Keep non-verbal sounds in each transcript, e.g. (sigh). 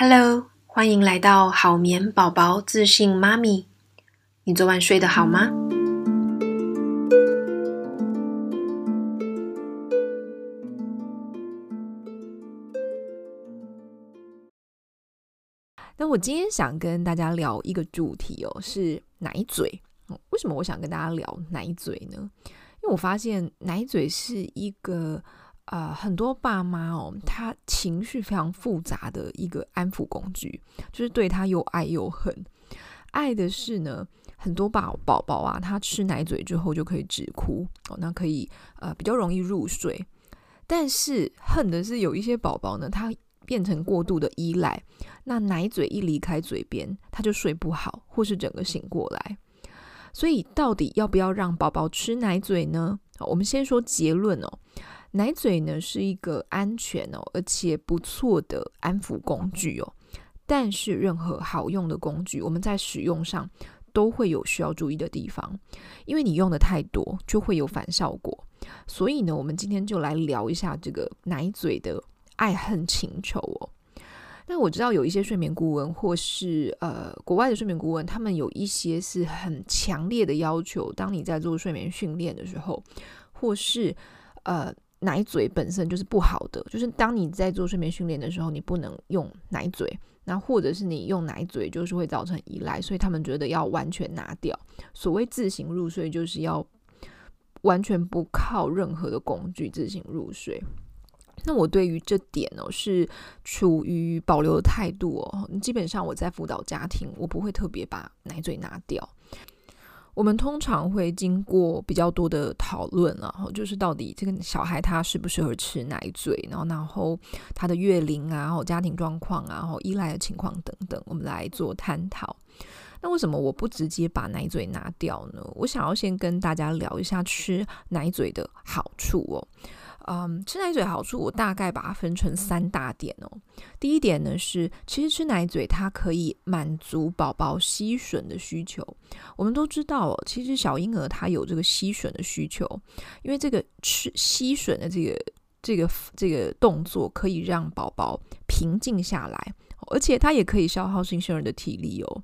Hello，欢迎来到好眠宝宝自信妈咪。你昨晚睡得好吗？那我今天想跟大家聊一个主题哦，是奶嘴。为什么我想跟大家聊奶嘴呢？因为我发现奶嘴是一个。啊、呃，很多爸妈哦，他情绪非常复杂的一个安抚工具，就是对他又爱又恨。爱的是呢，很多宝宝宝啊，他吃奶嘴之后就可以止哭哦，那可以呃比较容易入睡。但是恨的是有一些宝宝呢，他变成过度的依赖，那奶嘴一离开嘴边，他就睡不好，或是整个醒过来。所以到底要不要让宝宝吃奶嘴呢？我们先说结论哦。奶嘴呢是一个安全哦，而且不错的安抚工具哦。但是任何好用的工具，我们在使用上都会有需要注意的地方，因为你用的太多就会有反效果。所以呢，我们今天就来聊一下这个奶嘴的爱恨情仇哦。那我知道有一些睡眠顾问或是呃国外的睡眠顾问，他们有一些是很强烈的要求，当你在做睡眠训练的时候，或是呃。奶嘴本身就是不好的，就是当你在做睡眠训练的时候，你不能用奶嘴，那或者是你用奶嘴，就是会造成依赖，所以他们觉得要完全拿掉。所谓自行入睡，就是要完全不靠任何的工具自行入睡。那我对于这点哦，是处于保留态度哦。基本上我在辅导家庭，我不会特别把奶嘴拿掉。我们通常会经过比较多的讨论，然后就是到底这个小孩他适不适合吃奶嘴，然后然后他的月龄啊，然后家庭状况啊，然后依赖的情况等等，我们来做探讨。那为什么我不直接把奶嘴拿掉呢？我想要先跟大家聊一下吃奶嘴的好处哦。嗯，吃奶嘴好处，我大概把它分成三大点哦。第一点呢是，其实吃奶嘴它可以满足宝宝吸吮的需求。我们都知道哦，其实小婴儿他有这个吸吮的需求，因为这个吃吸吮的这个这个这个动作可以让宝宝平静下来，而且它也可以消耗新生儿的体力哦。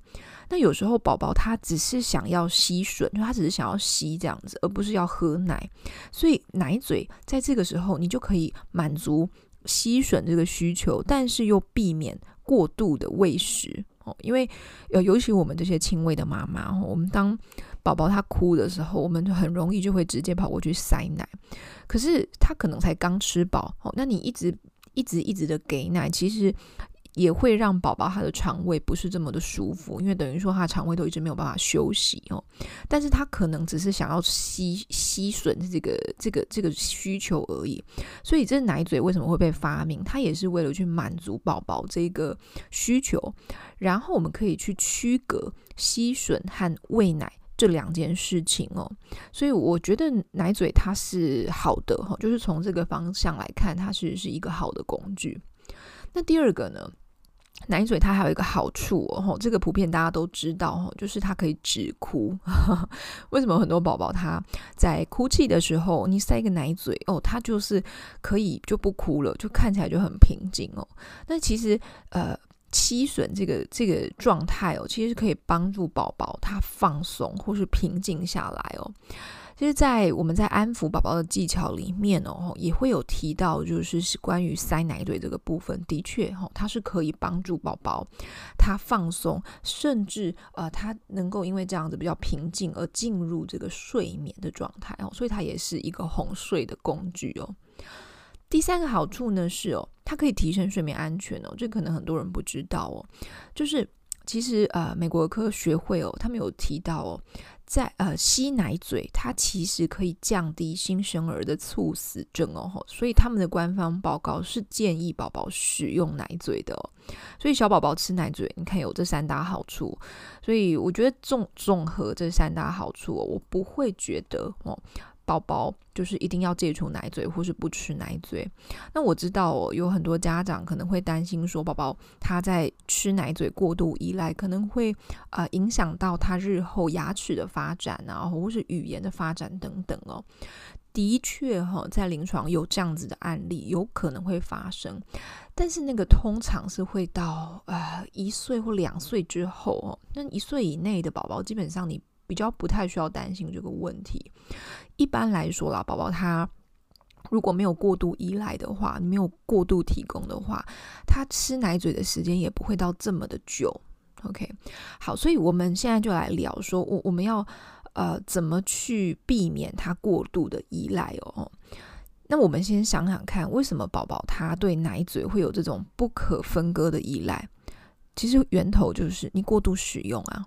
那有时候宝宝他只是想要吸吮，就他只是想要吸这样子，而不是要喝奶。所以奶嘴在这个时候，你就可以满足吸吮这个需求，但是又避免过度的喂食哦。因为呃，尤其我们这些亲喂的妈妈，我们当宝宝他哭的时候，我们就很容易就会直接跑过去塞奶。可是他可能才刚吃饱哦，那你一直一直一直的给奶，其实。也会让宝宝他的肠胃不是这么的舒服，因为等于说他肠胃都一直没有办法休息哦。但是他可能只是想要吸吸吮这个这个这个需求而已。所以这奶嘴为什么会被发明？它也是为了去满足宝宝这个需求。然后我们可以去区隔吸吮和喂奶这两件事情哦。所以我觉得奶嘴它是好的哈，就是从这个方向来看，它是是一个好的工具。那第二个呢？奶嘴它还有一个好处哦，这个普遍大家都知道哦，就是它可以止哭。(laughs) 为什么很多宝宝他在哭泣的时候，你塞一个奶嘴哦，他就是可以就不哭了，就看起来就很平静哦。那其实呃，吸吮这个这个状态哦，其实是可以帮助宝宝他放松或是平静下来哦。其实，在我们在安抚宝宝的技巧里面哦，也会有提到，就是关于塞奶嘴这个部分，的确哈，它是可以帮助宝宝他放松，甚至呃，他能够因为这样子比较平静而进入这个睡眠的状态哦，所以它也是一个哄睡的工具哦。第三个好处呢是哦，它可以提升睡眠安全哦，这可能很多人不知道哦，就是其实呃，美国科学会哦，他们有提到哦。在呃吸奶嘴，它其实可以降低新生儿的猝死症哦，所以他们的官方报告是建议宝宝使用奶嘴的哦。所以小宝宝吃奶嘴，你看有这三大好处，所以我觉得综综合这三大好处哦，我不会觉得哦，宝宝就是一定要戒除奶嘴或是不吃奶嘴。那我知道哦，有很多家长可能会担心说，宝宝他在吃奶嘴过度依赖，可能会啊、呃、影响到他日后牙齿的发展啊，或是语言的发展等等哦。的确哈，在临床有这样子的案例，有可能会发生，但是那个通常是会到呃一岁或两岁之后哦。那一岁以内的宝宝，基本上你比较不太需要担心这个问题。一般来说啦，宝宝他如果没有过度依赖的话，没有过度提供的话，他吃奶嘴的时间也不会到这么的久。OK，好，所以我们现在就来聊说，我我们要。呃，怎么去避免他过度的依赖哦？那我们先想想看，为什么宝宝他对奶嘴会有这种不可分割的依赖？其实源头就是你过度使用啊。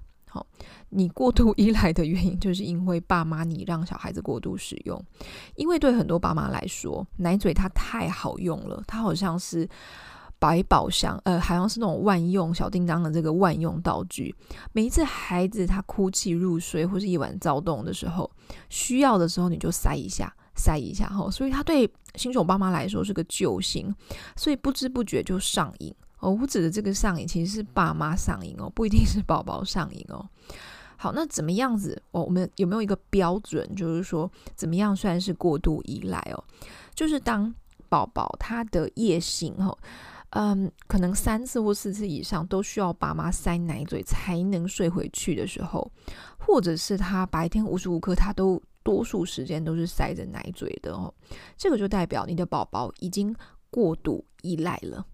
你过度依赖的原因，就是因为爸妈你让小孩子过度使用。因为对很多爸妈来说，奶嘴它太好用了，它好像是。百宝箱，呃，好像是那种万用小叮当的这个万用道具。每一次孩子他哭泣入睡或是一晚躁动的时候，需要的时候你就塞一下，塞一下哈。所以他对新手爸妈来说是个救星，所以不知不觉就上瘾哦。我指的这个上瘾其实是爸妈上瘾哦，不一定是宝宝上瘾哦。好，那怎么样子？哦，我们有没有一个标准？就是说，怎么样算是过度依赖哦？就是当宝宝他的夜醒哈。嗯，可能三次或四次以上都需要爸妈塞奶嘴才能睡回去的时候，或者是他白天无时无刻他都多数时间都是塞着奶嘴的哦，这个就代表你的宝宝已经过度依赖了。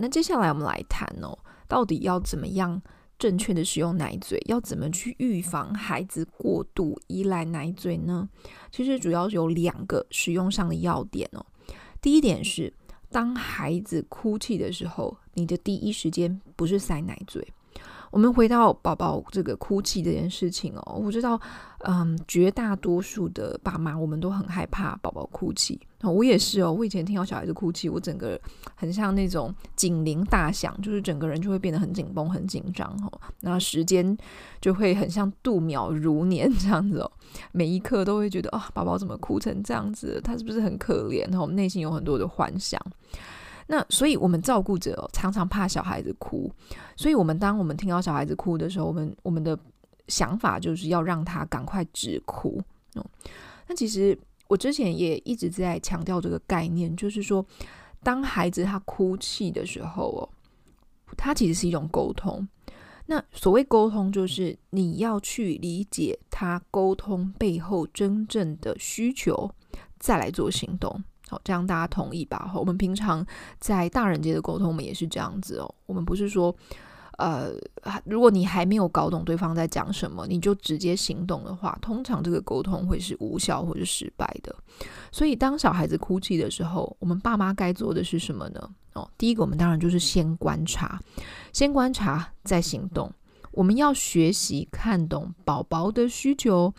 那接下来我们来谈哦，到底要怎么样正确的使用奶嘴？要怎么去预防孩子过度依赖奶嘴呢？其实主要有两个使用上的要点哦。第一点是，当孩子哭泣的时候，你的第一时间不是塞奶嘴。我们回到宝宝这个哭泣这件事情哦，我知道，嗯，绝大多数的爸妈我们都很害怕宝宝哭泣，我也是哦。我以前听到小孩子哭泣，我整个很像那种警铃大响，就是整个人就会变得很紧绷、很紧张哦。那时间就会很像度秒如年这样子哦，每一刻都会觉得啊，宝宝怎么哭成这样子？他是不是很可怜？我们内心有很多的幻想。那所以，我们照顾者，常常怕小孩子哭，所以我们当我们听到小孩子哭的时候，我们我们的想法就是要让他赶快止哭。那其实我之前也一直在强调这个概念，就是说，当孩子他哭泣的时候哦，他其实是一种沟通。那所谓沟通，就是你要去理解他沟通背后真正的需求，再来做行动。好，这样大家同意吧？我们平常在大人间的沟通，我们也是这样子哦。我们不是说，呃，如果你还没有搞懂对方在讲什么，你就直接行动的话，通常这个沟通会是无效或者失败的。所以，当小孩子哭泣的时候，我们爸妈该做的是什么呢？哦，第一个，我们当然就是先观察，先观察再行动。我们要学习看懂宝宝的需求。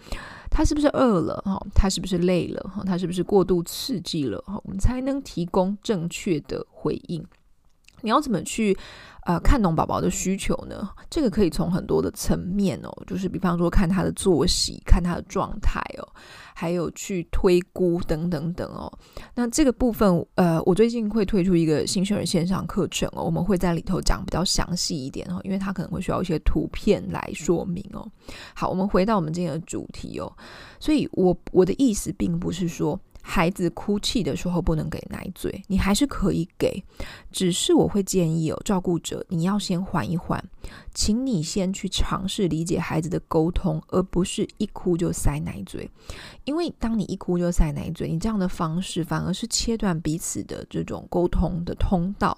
他是不是饿了？哈，他是不是累了？哈，他是不是过度刺激了？哈，我们才能提供正确的回应。你要怎么去呃看懂宝宝的需求呢？这个可以从很多的层面哦，就是比方说看他的作息，看他的状态哦，还有去推估等等等哦。那这个部分呃，我最近会推出一个新生儿线上课程哦，我们会在里头讲比较详细一点哦，因为它可能会需要一些图片来说明哦。好，我们回到我们今天的主题哦，所以我我的意思并不是说。孩子哭泣的时候不能给奶嘴，你还是可以给，只是我会建议哦，照顾者你要先缓一缓，请你先去尝试理解孩子的沟通，而不是一哭就塞奶嘴。因为当你一哭就塞奶嘴，你这样的方式反而是切断彼此的这种沟通的通道，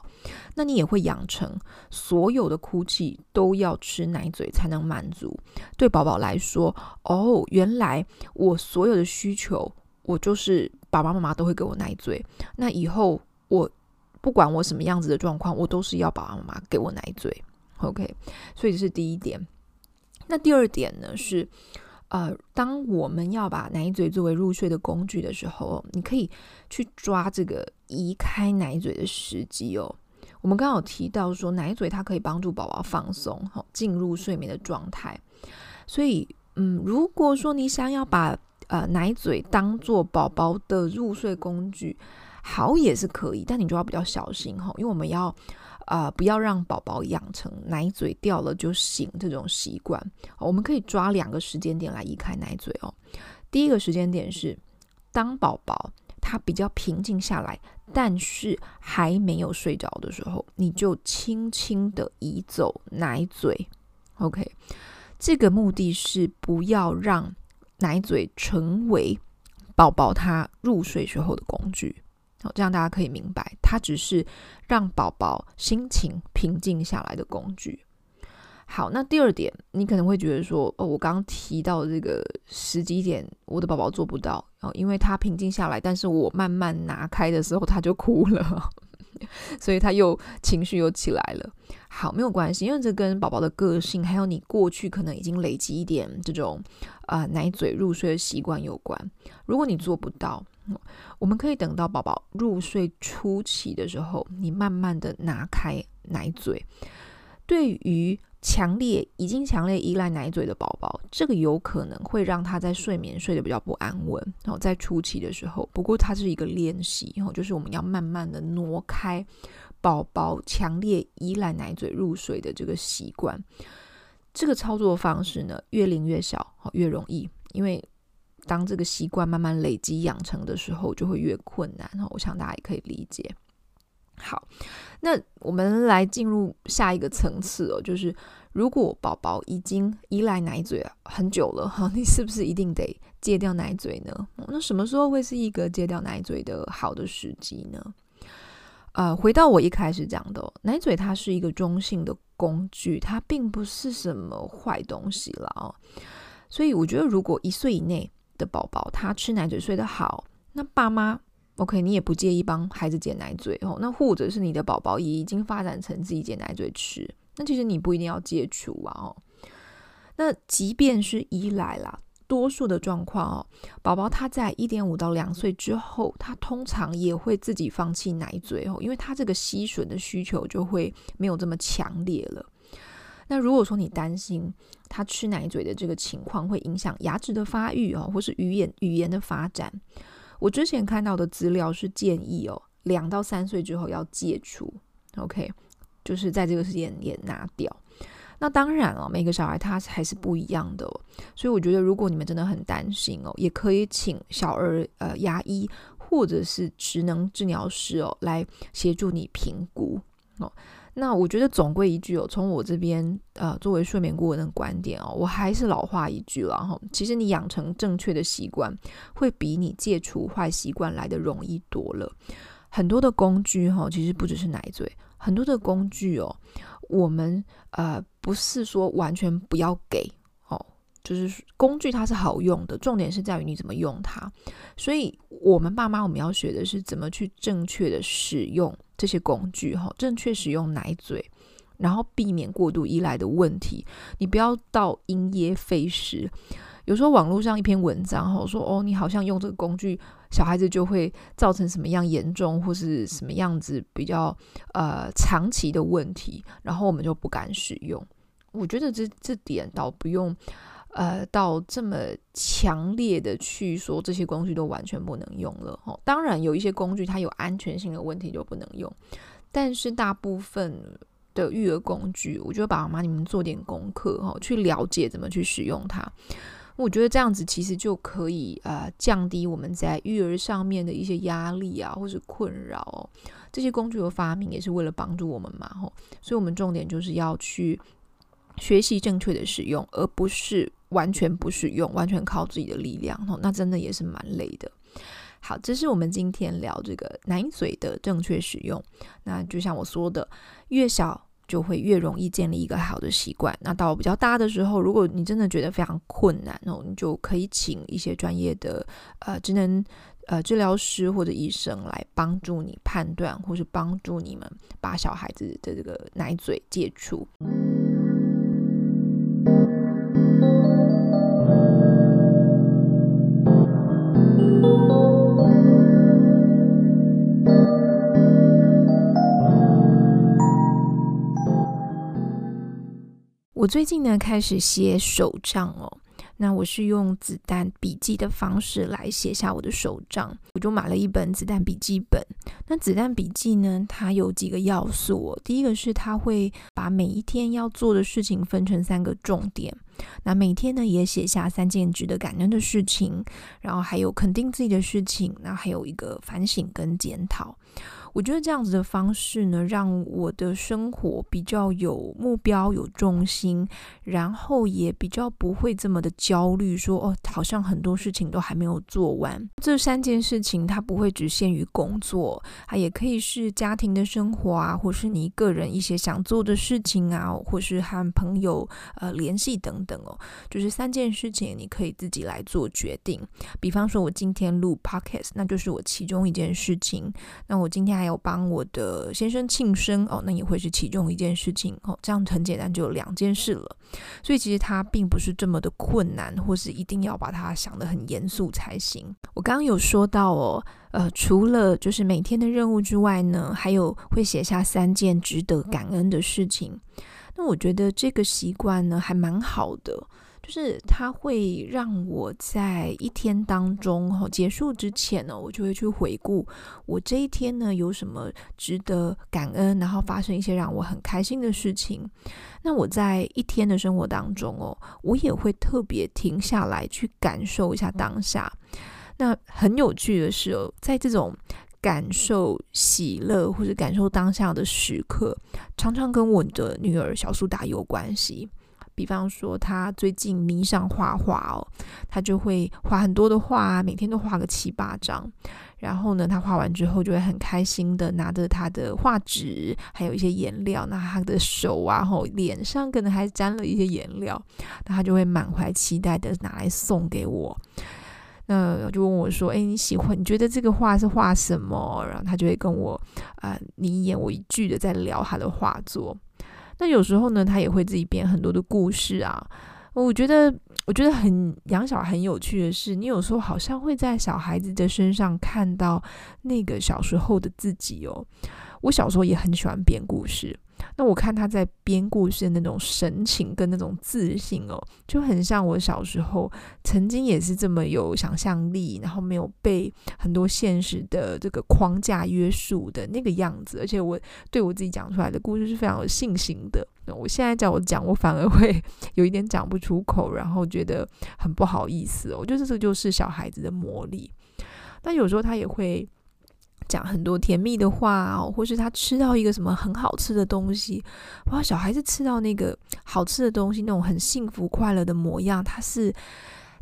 那你也会养成所有的哭泣都要吃奶嘴才能满足。对宝宝来说，哦，原来我所有的需求。我就是爸爸妈妈都会给我奶嘴，那以后我不管我什么样子的状况，我都是要爸爸妈妈给我奶嘴，OK？所以这是第一点。那第二点呢是，呃，当我们要把奶嘴作为入睡的工具的时候，你可以去抓这个移开奶嘴的时机哦。我们刚刚有提到说，奶嘴它可以帮助宝宝放松，好进入睡眠的状态。所以，嗯，如果说你想要把呃奶嘴当做宝宝的入睡工具，好也是可以，但你就要比较小心哈，因为我们要、呃、不要让宝宝养成奶嘴掉了就醒这种习惯。我们可以抓两个时间点来移开奶嘴哦。第一个时间点是当宝宝他比较平静下来，但是还没有睡着的时候，你就轻轻的移走奶嘴。OK，这个目的是不要让奶嘴成为宝宝他入睡时候的工具。好，这样大家可以明白，它只是让宝宝心情平静下来的工具。好，那第二点，你可能会觉得说，哦，我刚刚提到这个十几点，我的宝宝做不到哦，因为他平静下来，但是我慢慢拿开的时候，他就哭了，(laughs) 所以他又情绪又起来了。好，没有关系，因为这跟宝宝的个性，还有你过去可能已经累积一点这种啊、呃、奶嘴入睡的习惯有关。如果你做不到，我们可以等到宝宝入睡初期的时候，你慢慢的拿开奶嘴。对于强烈已经强烈依赖奶嘴的宝宝，这个有可能会让他在睡眠睡得比较不安稳。然后在初期的时候，不过它是一个练习，然后就是我们要慢慢的挪开宝宝强烈依赖奶嘴入睡的这个习惯。这个操作方式呢，越龄越小，越容易，因为。当这个习惯慢慢累积养成的时候，就会越困难。我想大家也可以理解。好，那我们来进入下一个层次哦，就是如果宝宝已经依赖奶嘴很久了哈，你是不是一定得戒掉奶嘴呢？那什么时候会是一个戒掉奶嘴的好的时机呢？呃，回到我一开始讲的，奶嘴它是一个中性的工具，它并不是什么坏东西了哦。所以我觉得，如果一岁以内，的宝宝他吃奶嘴睡得好，那爸妈 OK，你也不介意帮孩子戒奶嘴哦。那或者是你的宝宝也已经发展成自己戒奶嘴吃，那其实你不一定要戒除啊哦。那即便是依赖啦，多数的状况哦，宝宝他在一点五到两岁之后，他通常也会自己放弃奶嘴哦，因为他这个吸吮的需求就会没有这么强烈了。那如果说你担心他吃奶嘴的这个情况会影响牙齿的发育哦，或是语言语言的发展，我之前看到的资料是建议哦，两到三岁之后要戒除，OK，就是在这个时间点拿掉。那当然了，每个小孩他还是不一样的，所以我觉得如果你们真的很担心哦，也可以请小儿呃牙医或者是职能治疗师哦来协助你评估哦。那我觉得总归一句哦，从我这边呃作为睡眠顾问的观点哦，我还是老话一句了哈，其实你养成正确的习惯，会比你戒除坏习惯来的容易多了。很多的工具哈，其实不只是奶嘴，很多的工具哦，我们呃不是说完全不要给哦，就是工具它是好用的，重点是在于你怎么用它。所以我们爸妈我们要学的是怎么去正确的使用。这些工具哈，正确使用奶嘴，然后避免过度依赖的问题。你不要到因噎废食。有时候网络上一篇文章哈说哦，你好像用这个工具，小孩子就会造成什么样严重或是什么样子比较呃长期的问题，然后我们就不敢使用。我觉得这这点倒不用。呃，到这么强烈的去说这些工具都完全不能用了哦。当然有一些工具它有安全性的问题就不能用，但是大部分的育儿工具，我觉得爸爸妈妈你们做点功课哈，去了解怎么去使用它。我觉得这样子其实就可以呃降低我们在育儿上面的一些压力啊，或是困扰哦。这些工具的发明也是为了帮助我们嘛，吼。所以我们重点就是要去学习正确的使用，而不是。完全不使用，完全靠自己的力量，哦那真的也是蛮累的。好，这是我们今天聊这个奶嘴的正确使用。那就像我说的，越小就会越容易建立一个好的习惯。那到比较大的时候，如果你真的觉得非常困难哦，你就可以请一些专业的呃职能呃治疗师或者医生来帮助你判断，或是帮助你们把小孩子的这个奶嘴戒除。我最近呢开始写手账哦。那我是用子弹笔记的方式来写下我的手账，我就买了一本子弹笔记本。那子弹笔记呢，它有几个要素哦。第一个是它会把每一天要做的事情分成三个重点，那每天呢也写下三件值得感恩的事情，然后还有肯定自己的事情，那还有一个反省跟检讨。我觉得这样子的方式呢，让我的生活比较有目标、有重心，然后也比较不会这么的焦虑，说哦，好像很多事情都还没有做完。这三件事情它不会只限于工作，它也可以是家庭的生活啊，或是你个人一些想做的事情啊，或是和朋友呃联系等等哦。就是三件事情你可以自己来做决定。比方说，我今天录 podcast，那就是我其中一件事情。那我今天。还有帮我的先生庆生哦，那也会是其中一件事情哦。这样很简单，就有两件事了。所以其实它并不是这么的困难，或是一定要把它想得很严肃才行。我刚刚有说到哦，呃，除了就是每天的任务之外呢，还有会写下三件值得感恩的事情。那我觉得这个习惯呢，还蛮好的。是它会让我在一天当中哈结束之前呢，我就会去回顾我这一天呢有什么值得感恩，然后发生一些让我很开心的事情。那我在一天的生活当中哦，我也会特别停下来去感受一下当下。那很有趣的是哦，在这种感受喜乐或者感受当下的时刻，常常跟我的女儿小苏打有关系。比方说，他最近迷上画画哦，他就会画很多的画，每天都画个七八张。然后呢，他画完之后就会很开心的拿着他的画纸，还有一些颜料，那他的手啊，后脸上可能还沾了一些颜料，那他就会满怀期待的拿来送给我。那就问我说：“哎，你喜欢？你觉得这个画是画什么？”然后他就会跟我啊，你一言我一句的在聊他的画作。那有时候呢，他也会自己编很多的故事啊。我觉得，我觉得很养小孩很有趣的是，你有时候好像会在小孩子的身上看到那个小时候的自己哦。我小时候也很喜欢编故事。那我看他在编故事的那种神情跟那种自信哦，就很像我小时候曾经也是这么有想象力，然后没有被很多现实的这个框架约束的那个样子。而且我对我自己讲出来的故事是非常有信心的。那我现在叫我讲，我反而会 (laughs) 有一点讲不出口，然后觉得很不好意思。我觉得这就是小孩子的魔力。但有时候他也会。讲很多甜蜜的话，或是他吃到一个什么很好吃的东西，哇！小孩子吃到那个好吃的东西，那种很幸福快乐的模样，他是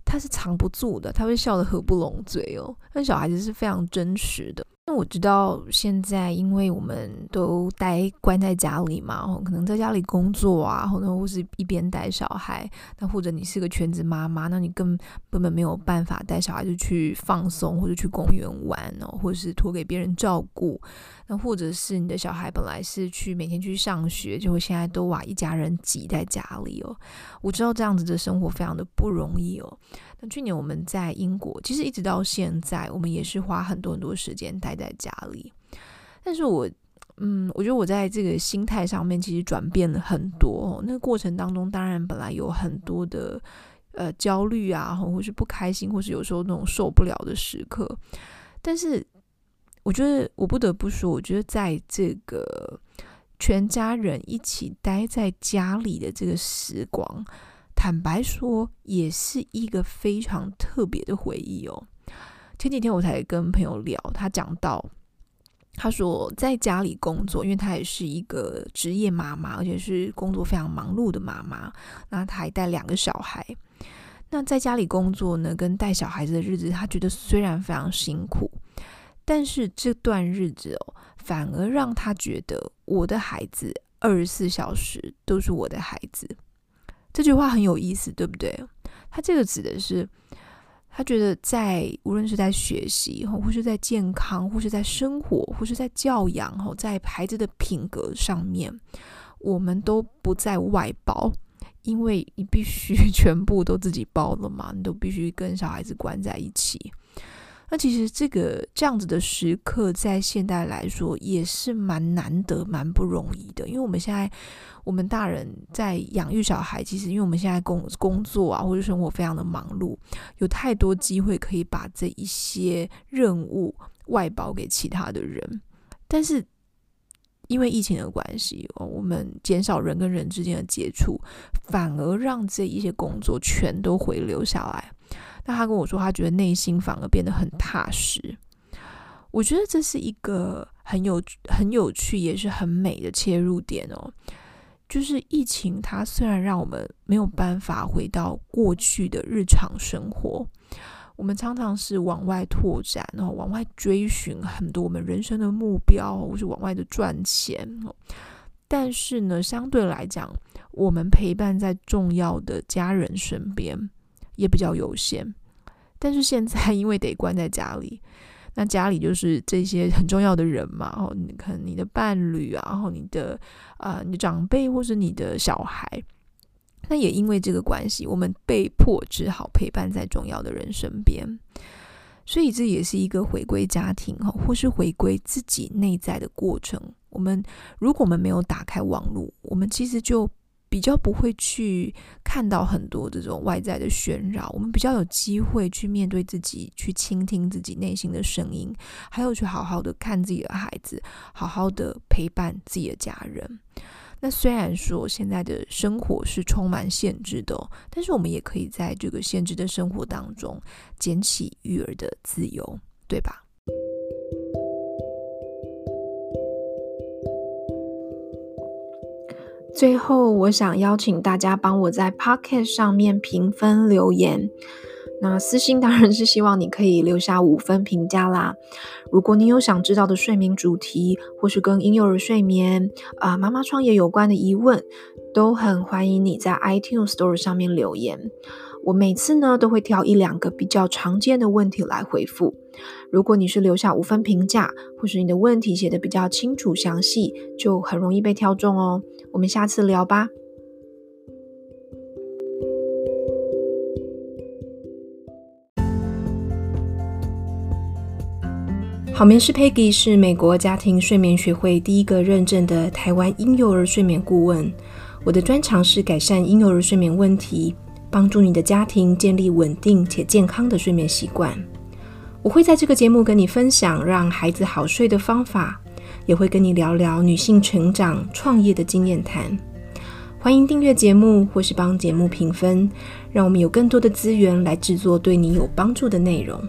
他是藏不住的，他会笑得合不拢嘴哦。那小孩子是非常真实的。那我知道现在，因为我们都待关在家里嘛，可能在家里工作啊，或者或是一边带小孩，那或者你是个全职妈妈，那你根根本没有办法带小孩就去放松，或者去公园玩哦，或者是托给别人照顾，那或者是你的小孩本来是去每天去上学，就会现在都把一家人挤在家里哦。我知道这样子的生活非常的不容易哦。那去年我们在英国，其实一直到现在，我们也是花很多很多时间待在家里。但是我，嗯，我觉得我在这个心态上面其实转变了很多。那个过程当中，当然本来有很多的呃焦虑啊，或是不开心，或是有时候那种受不了的时刻。但是，我觉得我不得不说，我觉得在这个全家人一起待在家里的这个时光。坦白说，也是一个非常特别的回忆哦。前几天我才跟朋友聊，他讲到，他说在家里工作，因为他也是一个职业妈妈，而且是工作非常忙碌的妈妈。那他还带两个小孩，那在家里工作呢，跟带小孩子的日子，他觉得虽然非常辛苦，但是这段日子哦，反而让他觉得我的孩子二十四小时都是我的孩子。这句话很有意思，对不对？他这个指的是，他觉得在无论是在学习，或是在健康，或是在生活，或是在教养，在孩子的品格上面，我们都不再外包，因为你必须 (laughs) 全部都自己包了嘛，你都必须跟小孩子关在一起。那其实这个这样子的时刻，在现代来说也是蛮难得、蛮不容易的。因为我们现在，我们大人在养育小孩，其实因为我们现在工工作啊，或者生活非常的忙碌，有太多机会可以把这一些任务外包给其他的人。但是因为疫情的关系，哦我们减少人跟人之间的接触，反而让这一些工作全都回流下来。那他跟我说，他觉得内心反而变得很踏实。我觉得这是一个很有很有趣，也是很美的切入点哦。就是疫情，它虽然让我们没有办法回到过去的日常生活，我们常常是往外拓展，然后往外追寻很多我们人生的目标，或是往外的赚钱。但是呢，相对来讲，我们陪伴在重要的家人身边。也比较有限，但是现在因为得关在家里，那家里就是这些很重要的人嘛，然后你可能你的伴侣啊，然后你的啊、你的长辈或是你的小孩，那也因为这个关系，我们被迫只好陪伴在重要的人身边，所以这也是一个回归家庭哈，或是回归自己内在的过程。我们如果我们没有打开网络，我们其实就。比较不会去看到很多这种外在的喧扰，我们比较有机会去面对自己，去倾听自己内心的声音，还有去好好的看自己的孩子，好好的陪伴自己的家人。那虽然说现在的生活是充满限制的，但是我们也可以在这个限制的生活当中捡起育儿的自由，对吧？最后，我想邀请大家帮我在 Pocket 上面评分留言。那私心当然是希望你可以留下五分评价啦。如果你有想知道的睡眠主题，或是跟婴幼儿睡眠、啊、呃、妈妈创业有关的疑问，都很欢迎你在 iTunes Store 上面留言。我每次呢都会挑一两个比较常见的问题来回复。如果你是留下五分评价，或是你的问题写得比较清楚详细，就很容易被挑中哦。我们下次聊吧。好眠师 Peggy 是美国家庭睡眠学会第一个认证的台湾婴幼儿睡眠顾问。我的专长是改善婴幼儿睡眠问题。帮助你的家庭建立稳定且健康的睡眠习惯。我会在这个节目跟你分享让孩子好睡的方法，也会跟你聊聊女性成长、创业的经验谈。欢迎订阅节目或是帮节目评分，让我们有更多的资源来制作对你有帮助的内容。